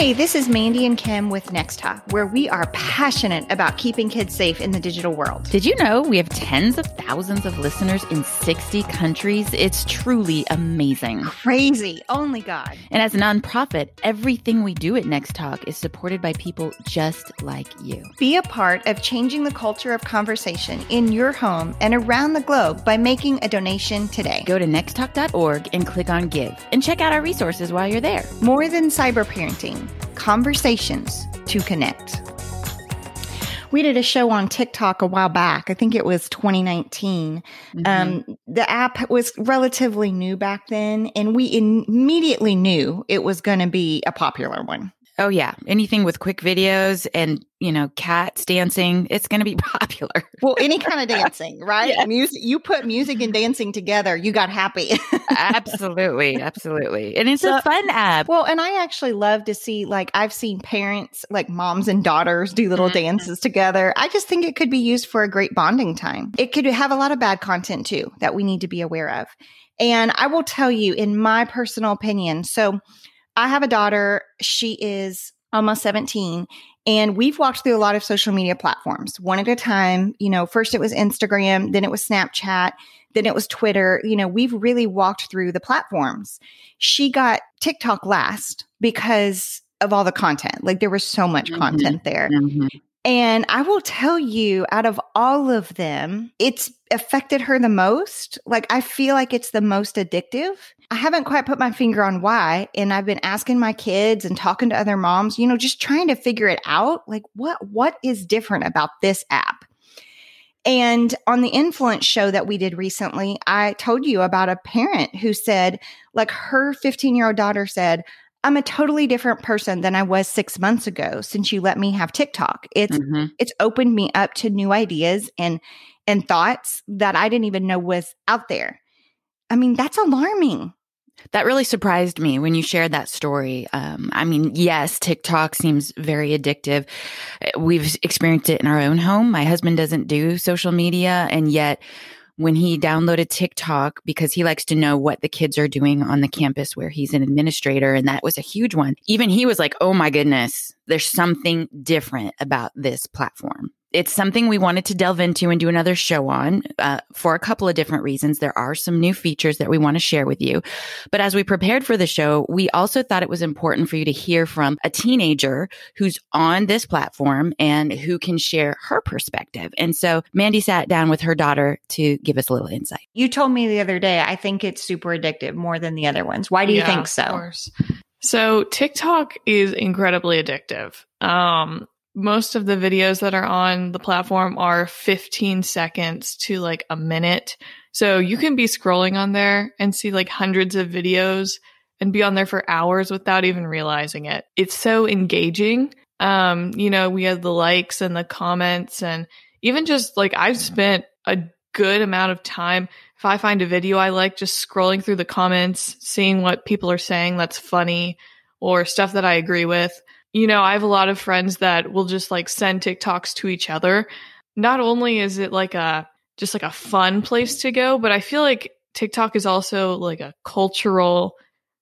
Hey, this is Mandy and Kim with Next Talk, where we are passionate about keeping kids safe in the digital world. Did you know we have tens of thousands of listeners in 60 countries? It's truly amazing. Crazy. Only God. And as a nonprofit, everything we do at Next Talk is supported by people just like you. Be a part of changing the culture of conversation in your home and around the globe by making a donation today. Go to nexttalk.org and click on Give and check out our resources while you're there. More than cyber parenting conversations to connect. We did a show on TikTok a while back. I think it was 2019. Mm-hmm. Um, the app was relatively new back then, and we immediately knew it was going to be a popular one. Oh yeah, anything with quick videos and you know cats dancing, it's going to be popular. well, any kind of dancing, right? Yes. Music. You put music and dancing together, you got happy. absolutely, absolutely, and it's so, a fun app. Well, and I actually love to see like I've seen parents, like moms and daughters, do little mm-hmm. dances together. I just think it could be used for a great bonding time. It could have a lot of bad content too that we need to be aware of. And I will tell you, in my personal opinion, so I have a daughter. She is almost 17 and we've walked through a lot of social media platforms one at a time. You know, first it was Instagram, then it was Snapchat, then it was Twitter. You know, we've really walked through the platforms. She got TikTok last because of all the content. Like there was so much mm-hmm. content there. Mm-hmm. And I will tell you, out of all of them, it's affected her the most. Like, I feel like it's the most addictive. I haven't quite put my finger on why. And I've been asking my kids and talking to other moms, you know, just trying to figure it out. Like, what, what is different about this app? And on the influence show that we did recently, I told you about a parent who said, like, her 15 year old daughter said, I'm a totally different person than I was six months ago since you let me have TikTok. It's mm-hmm. it's opened me up to new ideas and and thoughts that I didn't even know was out there. I mean, that's alarming. That really surprised me when you shared that story. Um, I mean, yes, TikTok seems very addictive. We've experienced it in our own home. My husband doesn't do social media, and yet when he downloaded TikTok because he likes to know what the kids are doing on the campus where he's an administrator. And that was a huge one. Even he was like, oh my goodness, there's something different about this platform it's something we wanted to delve into and do another show on uh, for a couple of different reasons. There are some new features that we want to share with you. But as we prepared for the show, we also thought it was important for you to hear from a teenager who's on this platform and who can share her perspective. And so Mandy sat down with her daughter to give us a little insight. You told me the other day, I think it's super addictive more than the other ones. Why do you think so? So TikTok is incredibly addictive. Um, most of the videos that are on the platform are 15 seconds to like a minute. So you can be scrolling on there and see like hundreds of videos and be on there for hours without even realizing it. It's so engaging. Um, you know, we have the likes and the comments and even just like I've spent a good amount of time if I find a video I like just scrolling through the comments, seeing what people are saying that's funny or stuff that I agree with you know, I have a lot of friends that will just like send TikToks to each other. Not only is it like a just like a fun place to go, but I feel like TikTok is also like a cultural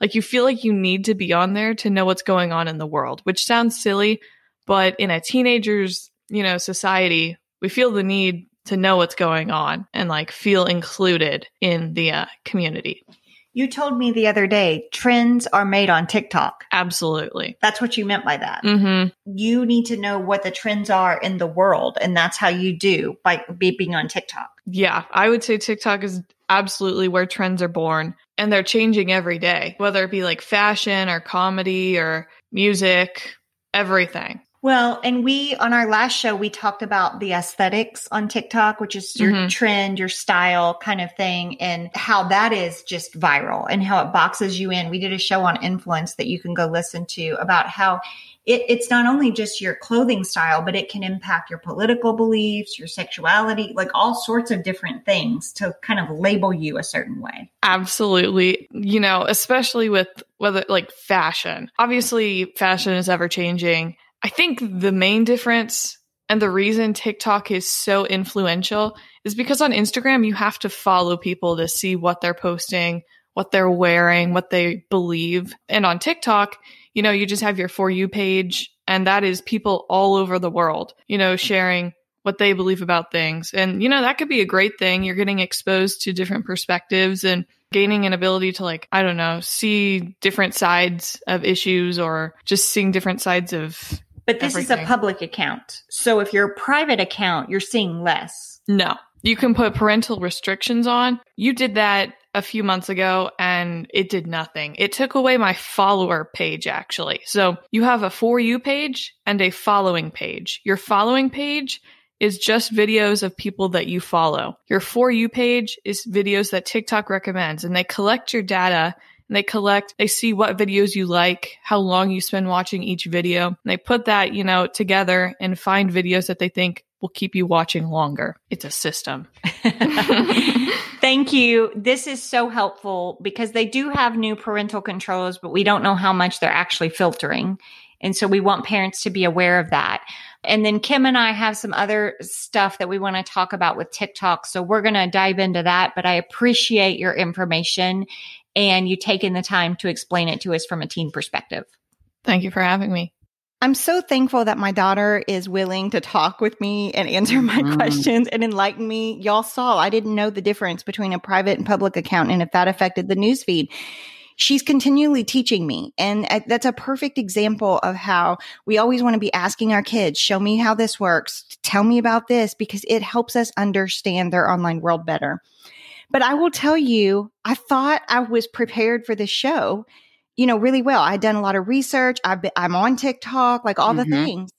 like you feel like you need to be on there to know what's going on in the world, which sounds silly, but in a teenager's, you know, society, we feel the need to know what's going on and like feel included in the uh, community. You told me the other day trends are made on TikTok. Absolutely. That's what you meant by that. Mm-hmm. You need to know what the trends are in the world, and that's how you do by being on TikTok. Yeah, I would say TikTok is absolutely where trends are born, and they're changing every day, whether it be like fashion or comedy or music, everything. Well, and we on our last show we talked about the aesthetics on TikTok, which is your mm-hmm. trend, your style kind of thing, and how that is just viral and how it boxes you in. We did a show on influence that you can go listen to about how it, it's not only just your clothing style, but it can impact your political beliefs, your sexuality, like all sorts of different things to kind of label you a certain way. Absolutely. You know, especially with whether like fashion. Obviously, fashion is ever changing I think the main difference and the reason TikTok is so influential is because on Instagram, you have to follow people to see what they're posting, what they're wearing, what they believe. And on TikTok, you know, you just have your For You page, and that is people all over the world, you know, sharing what they believe about things. And, you know, that could be a great thing. You're getting exposed to different perspectives and gaining an ability to, like, I don't know, see different sides of issues or just seeing different sides of. But this everything. is a public account. So if you're a private account, you're seeing less. No. You can put parental restrictions on. You did that a few months ago and it did nothing. It took away my follower page actually. So you have a for you page and a following page. Your following page is just videos of people that you follow. Your for you page is videos that TikTok recommends and they collect your data they collect, they see what videos you like, how long you spend watching each video. And they put that, you know, together and find videos that they think will keep you watching longer. It's a system. Thank you. This is so helpful because they do have new parental controls, but we don't know how much they're actually filtering. And so we want parents to be aware of that. And then Kim and I have some other stuff that we want to talk about with TikTok. So we're going to dive into that, but I appreciate your information and you taking the time to explain it to us from a teen perspective. Thank you for having me. I'm so thankful that my daughter is willing to talk with me and answer my mm. questions and enlighten me. Y'all saw I didn't know the difference between a private and public account and if that affected the newsfeed she's continually teaching me. And uh, that's a perfect example of how we always want to be asking our kids, show me how this works. Tell me about this because it helps us understand their online world better. But I will tell you, I thought I was prepared for this show, you know, really well. I'd done a lot of research. i am on TikTok, like all mm-hmm. the things.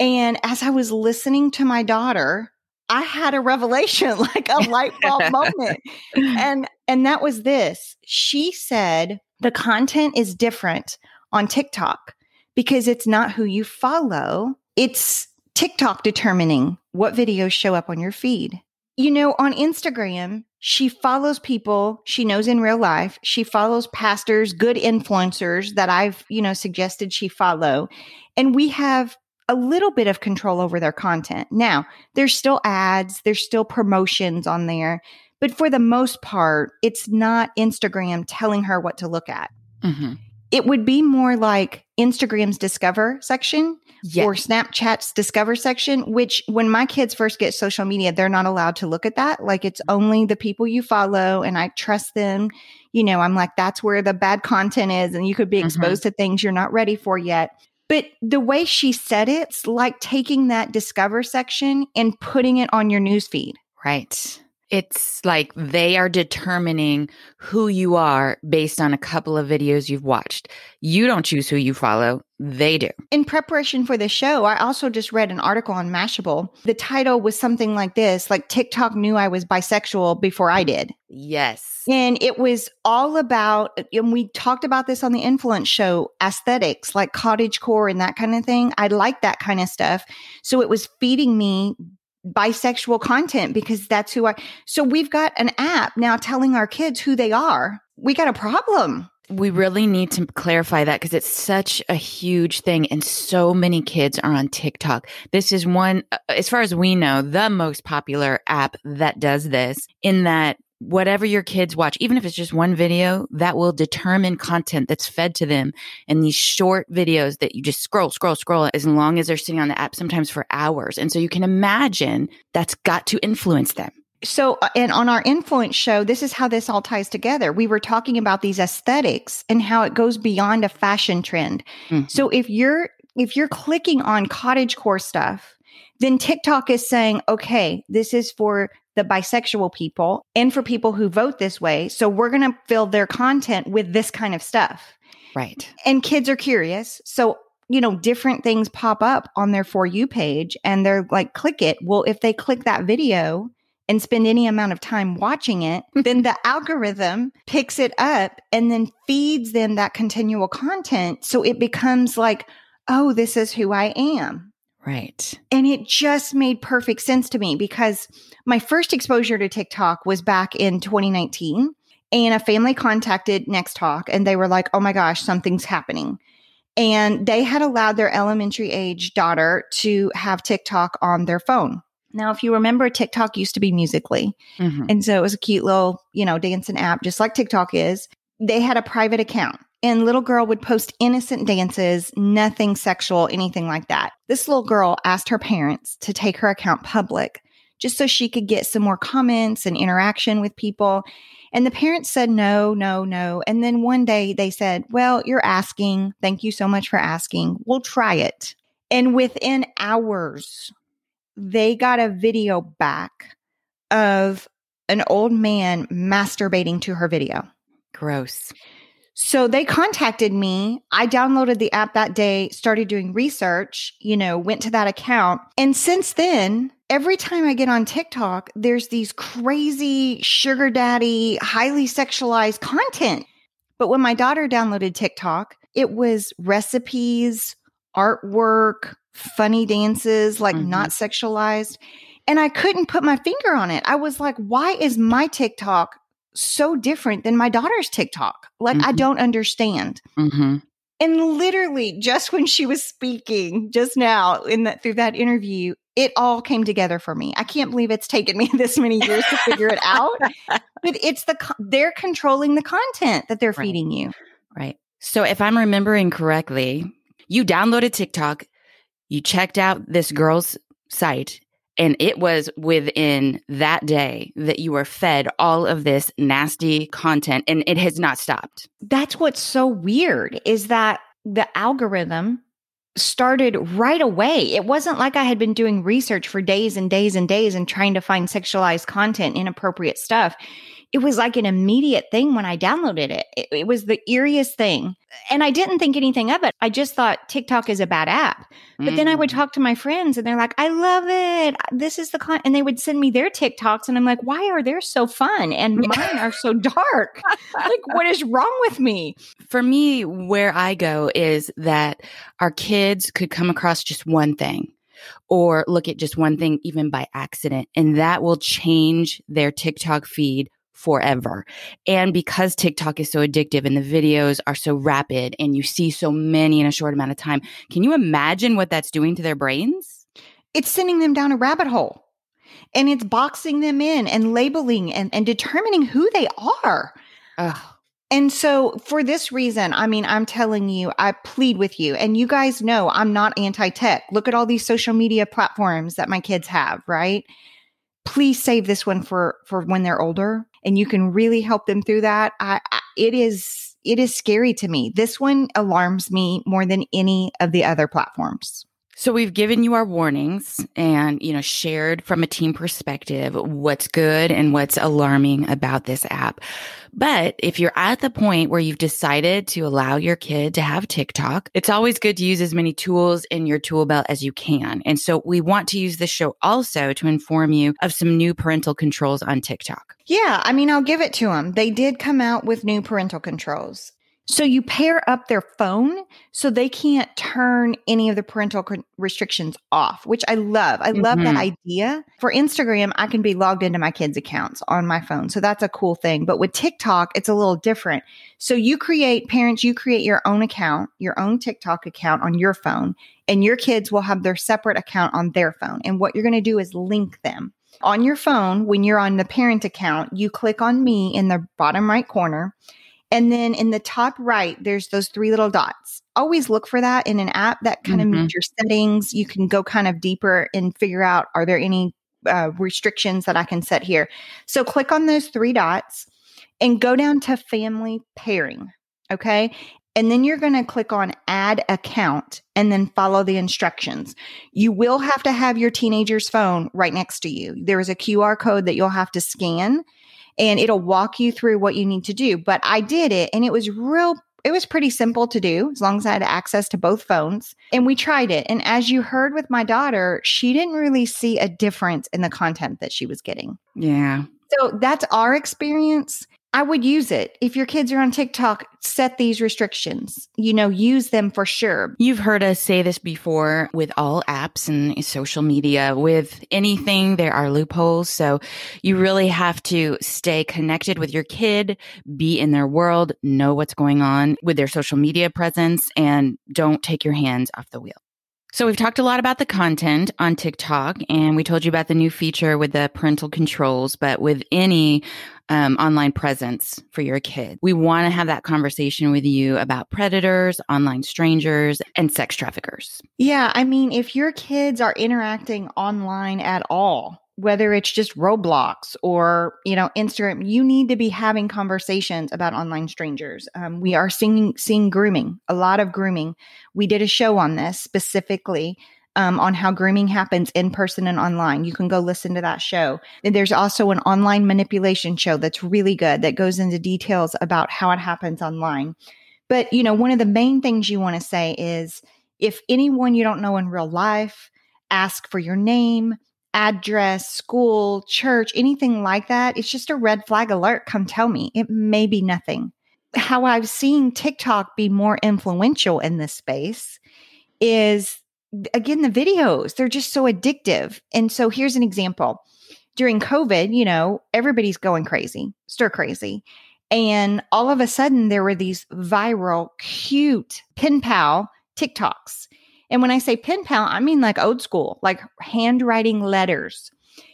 And as I was listening to my daughter, I had a revelation, like a light bulb moment. And and that was this. She said the content is different on TikTok because it's not who you follow. It's TikTok determining what videos show up on your feed. You know, on Instagram, she follows people she knows in real life. She follows pastors, good influencers that I've, you know, suggested she follow. And we have a little bit of control over their content. Now, there's still ads, there's still promotions on there, but for the most part, it's not Instagram telling her what to look at. Mm-hmm. It would be more like Instagram's discover section yes. or Snapchat's discover section, which when my kids first get social media, they're not allowed to look at that. Like it's only the people you follow and I trust them. You know, I'm like, that's where the bad content is. And you could be mm-hmm. exposed mm-hmm. to things you're not ready for yet. But the way she said it, it's like taking that discover section and putting it on your newsfeed. Right. It's like they are determining who you are based on a couple of videos you've watched. You don't choose who you follow, they do. In preparation for the show, I also just read an article on Mashable. The title was something like this like TikTok knew I was bisexual before I did. Yes. And it was all about, and we talked about this on the influence show aesthetics, like cottage core and that kind of thing. I like that kind of stuff. So it was feeding me bisexual content because that's who I. So we've got an app now telling our kids who they are. We got a problem. We really need to clarify that because it's such a huge thing and so many kids are on TikTok. This is one, uh, as far as we know, the most popular app that does this in that whatever your kids watch, even if it's just one video, that will determine content that's fed to them. And these short videos that you just scroll, scroll, scroll as long as they're sitting on the app, sometimes for hours. And so you can imagine that's got to influence them. So, uh, and on our influence show, this is how this all ties together. We were talking about these aesthetics and how it goes beyond a fashion trend. Mm-hmm. So if you're, if you're clicking on cottage core stuff, then TikTok is saying, okay, this is for the bisexual people and for people who vote this way. So we're going to fill their content with this kind of stuff. Right. And kids are curious. So, you know, different things pop up on their For You page and they're like, click it. Well, if they click that video, and spend any amount of time watching it, then the algorithm picks it up and then feeds them that continual content. So it becomes like, oh, this is who I am. Right. And it just made perfect sense to me because my first exposure to TikTok was back in 2019. And a family contacted Next Talk and they were like, oh my gosh, something's happening. And they had allowed their elementary age daughter to have TikTok on their phone. Now, if you remember, TikTok used to be Musical.ly. Mhm. And so it was a cute little, you know, dancing app, just like TikTok is. They had a private account and little girl would post innocent dances, nothing sexual, anything like that. This little girl asked her parents to take her account public just so she could get some more comments and interaction with people. And the parents said, no, no, no. And then one day they said, well, you're asking. Thank you so much for asking. We'll try it. And within hours, they got a video back of an old man masturbating to her video. Gross. So they contacted me. I downloaded the app that day, started doing research, you know, went to that account. And since then, every time I get on TikTok, there's these crazy sugar daddy, highly sexualized content. But when my daughter downloaded TikTok, it was recipes, artwork, funny dances, like Mhm. not sexualized. And I couldn't put my finger on it. I was like, why is my TikTok so different than my daughter's TikTok? Like, I Mhm. don't understand. hmm And literally, just when she was speaking just now in that through that interview, it all came together for me. I can't believe it's taken me this many years to figure it out. But it's the they're controlling the content that they're Right. feeding you. Right. So if I'm remembering correctly, you downloaded TikTok, you checked out this girl's site, and it was within that day that you were fed all of this nasty content and it has not stopped. That's what's so weird is that the algorithm started right away. It wasn't like I had been doing research for days and days and days and trying to find sexualized content, inappropriate stuff. It was like an immediate thing when I downloaded it. It, it was the eeriest thing. And I didn't think anything of it. I just thought TikTok is a bad app. But then I would Mm. talk to my friends and they're like, I love it. This is the con. And they would send me their TikToks. And I'm like, why are theirs so fun? And mine are so dark. like, what is wrong with me? For me, where I go is that our kids could come across just one thing or look at just one thing, even by accident, and that will change their TikTok feed forever. And because TikTok is so addictive and the videos are so rapid and you see so many in a short amount of time, can you imagine what that's doing to their brains? It's sending them down a rabbit hole and it's boxing them in and labeling and, and determining who they are. Ugh. And so, for this reason, I mean, I'm telling you, I plead with you, and you guys know I'm not anti tech. Look at all these social media platforms that my kids have, right? Please save this one for for when they're older, and you can really help them through that. I, I it is it is scary to me. This one alarms me more than any of the other platforms. So we've given you our warnings and, you know, shared from a team perspective what's good and what's alarming about this app. But if you're at the point where you've decided to allow your kid to have TikTok, it's always good to use as many tools in your tool belt as you can. And so we want to use this show also to inform you of some new parental controls on TikTok. Yeah, I mean, I'll give it to them. They did come out with new parental controls. So you pair up their phone so they can't turn any of the parental restrictions off, which I love. I love that Mhm. idea. For Instagram, I can be logged into my kids' accounts on my phone. So that's a cool thing. But with TikTok, it's a little different. So you create, parents, you create your own account, your own TikTok account on your phone, and your kids will have their separate account on their phone. And what you're going to do is link them. On your phone, when you're on the parent account, you click on me in the bottom right corner. And then in the top right, there's those three little dots. Always look for that in an app that kind of Mhm. meets your settings. You can go kind of deeper and figure out are there any uh, restrictions that I can set here. So click on those three dots and go down to family pairing. Okay. And then you're going to click on add account and then follow the instructions. You will have to have your teenager's phone right next to you. There is a QR code that you'll have to scan and it'll walk you through what you need to do. But I did it and it was real it was pretty simple to do as long as I had access to both phones. And we tried it. And as you heard with my daughter, she didn't really see a difference in the content that she was getting. Yeah. So that's our experience. I would use it. If your kids are on TikTok, set these restrictions. You know, use them for sure. You've heard us say this before with all apps and social media. With anything, there are loopholes. So you really have to stay connected with your kid, be in their world, know what's going on with their social media presence, and don't take your hands off the wheel. So we've talked a lot about the content on TikTok and we told you about the new feature with the parental controls, but with any um, online presence for your kid, we want to have that conversation with you about predators, online strangers, and sex traffickers. Yeah. I mean, if your kids are interacting online at all, whether it's just Roblox or you know Instagram, you need to be having conversations about online strangers. Um, we are seeing seeing grooming, a lot of grooming. We did a show on this specifically um, on how grooming happens in person and online. You can go listen to that show. And there's also an online manipulation show that's really good that goes into details about how it happens online. But you know, one of the main things you want to say is if anyone you don't know in real life ask for your name address, school, church, anything like that, it's just a red flag alert. Come tell me. It may be nothing. How I've seen TikTok be more influential in this space is again the videos. They're just so addictive. And so here's an example. During COVID, you know, everybody's going crazy, stir crazy. And all of a sudden, there were these viral, cute pen pal TikToks and when I say pen pal, I mean like old school, like handwriting letters.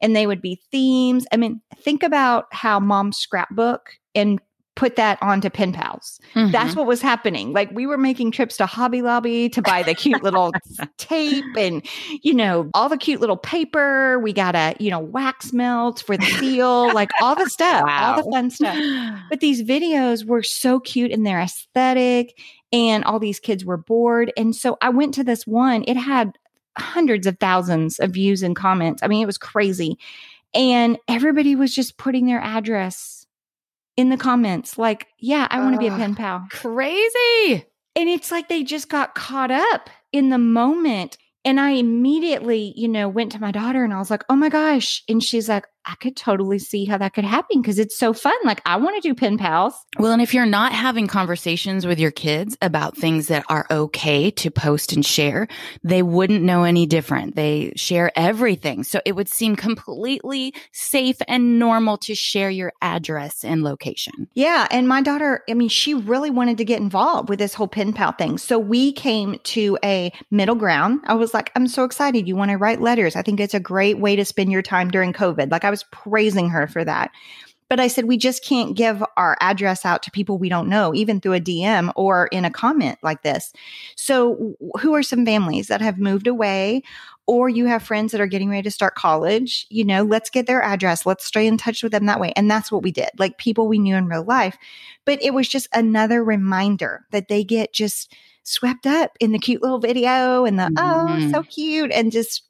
And they would be themes. I mean, think about how mom's scrapbook and put that onto pen pals. Mm-hmm. That's what was happening. Like we were making trips to Hobby Lobby to buy the cute little tape and, you know, all the cute little paper. We got a, you know, wax melt for the seal, like all the stuff, wow. all the fun stuff. But these videos were so cute in their aesthetic and all these kids were bored. And so I went to this one, it had hundreds of thousands of views and comments. I mean, it was crazy. And everybody was just putting their address in the comments, like, yeah, I want to be a pen pal. Crazy. And it's like they just got caught up in the moment. And I immediately, you know, went to my daughter and I was like, oh my gosh. And she's like, I could totally see how that could happen because it's so fun. Like, I want to do pen pals. Well, and if you're not having conversations with your kids about things that are okay to post and share, they wouldn't know any different. They share everything. So it would seem completely safe and normal to share your address and location. Yeah. And my daughter, I mean, she really wanted to get involved with this whole pen pal thing. So we came to a middle ground. I was like, I'm so excited. You want to write letters. I think it's a great way to spend your time during COVID. Like, I was praising her for that. But I said, we just can't give our address out to people we don't know, even through a DM or in a comment like this. So, who are some families that have moved away, or you have friends that are getting ready to start college? You know, let's get their address. Let's stay in touch with them that way. And that's what we did, like people we knew in real life. But it was just another reminder that they get just swept up in the cute little video and the, mm-hmm. oh, so cute, and just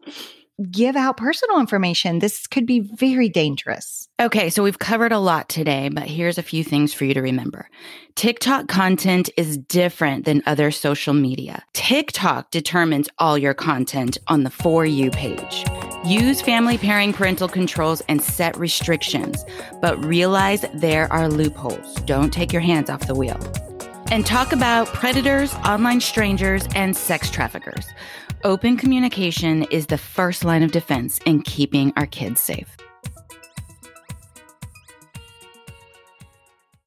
give out personal information. This could be very dangerous. Okay, so we've covered a lot today, but here's a few things for you to remember. TikTok content is different than other social media. TikTok determines all your content on the For You page. Use family pairing parental controls and set restrictions, but realize there are loopholes. Don't take your hands off the wheel. And talk about predators, online strangers, and sex traffickers. Open communication is the first line of defense in keeping our kids safe.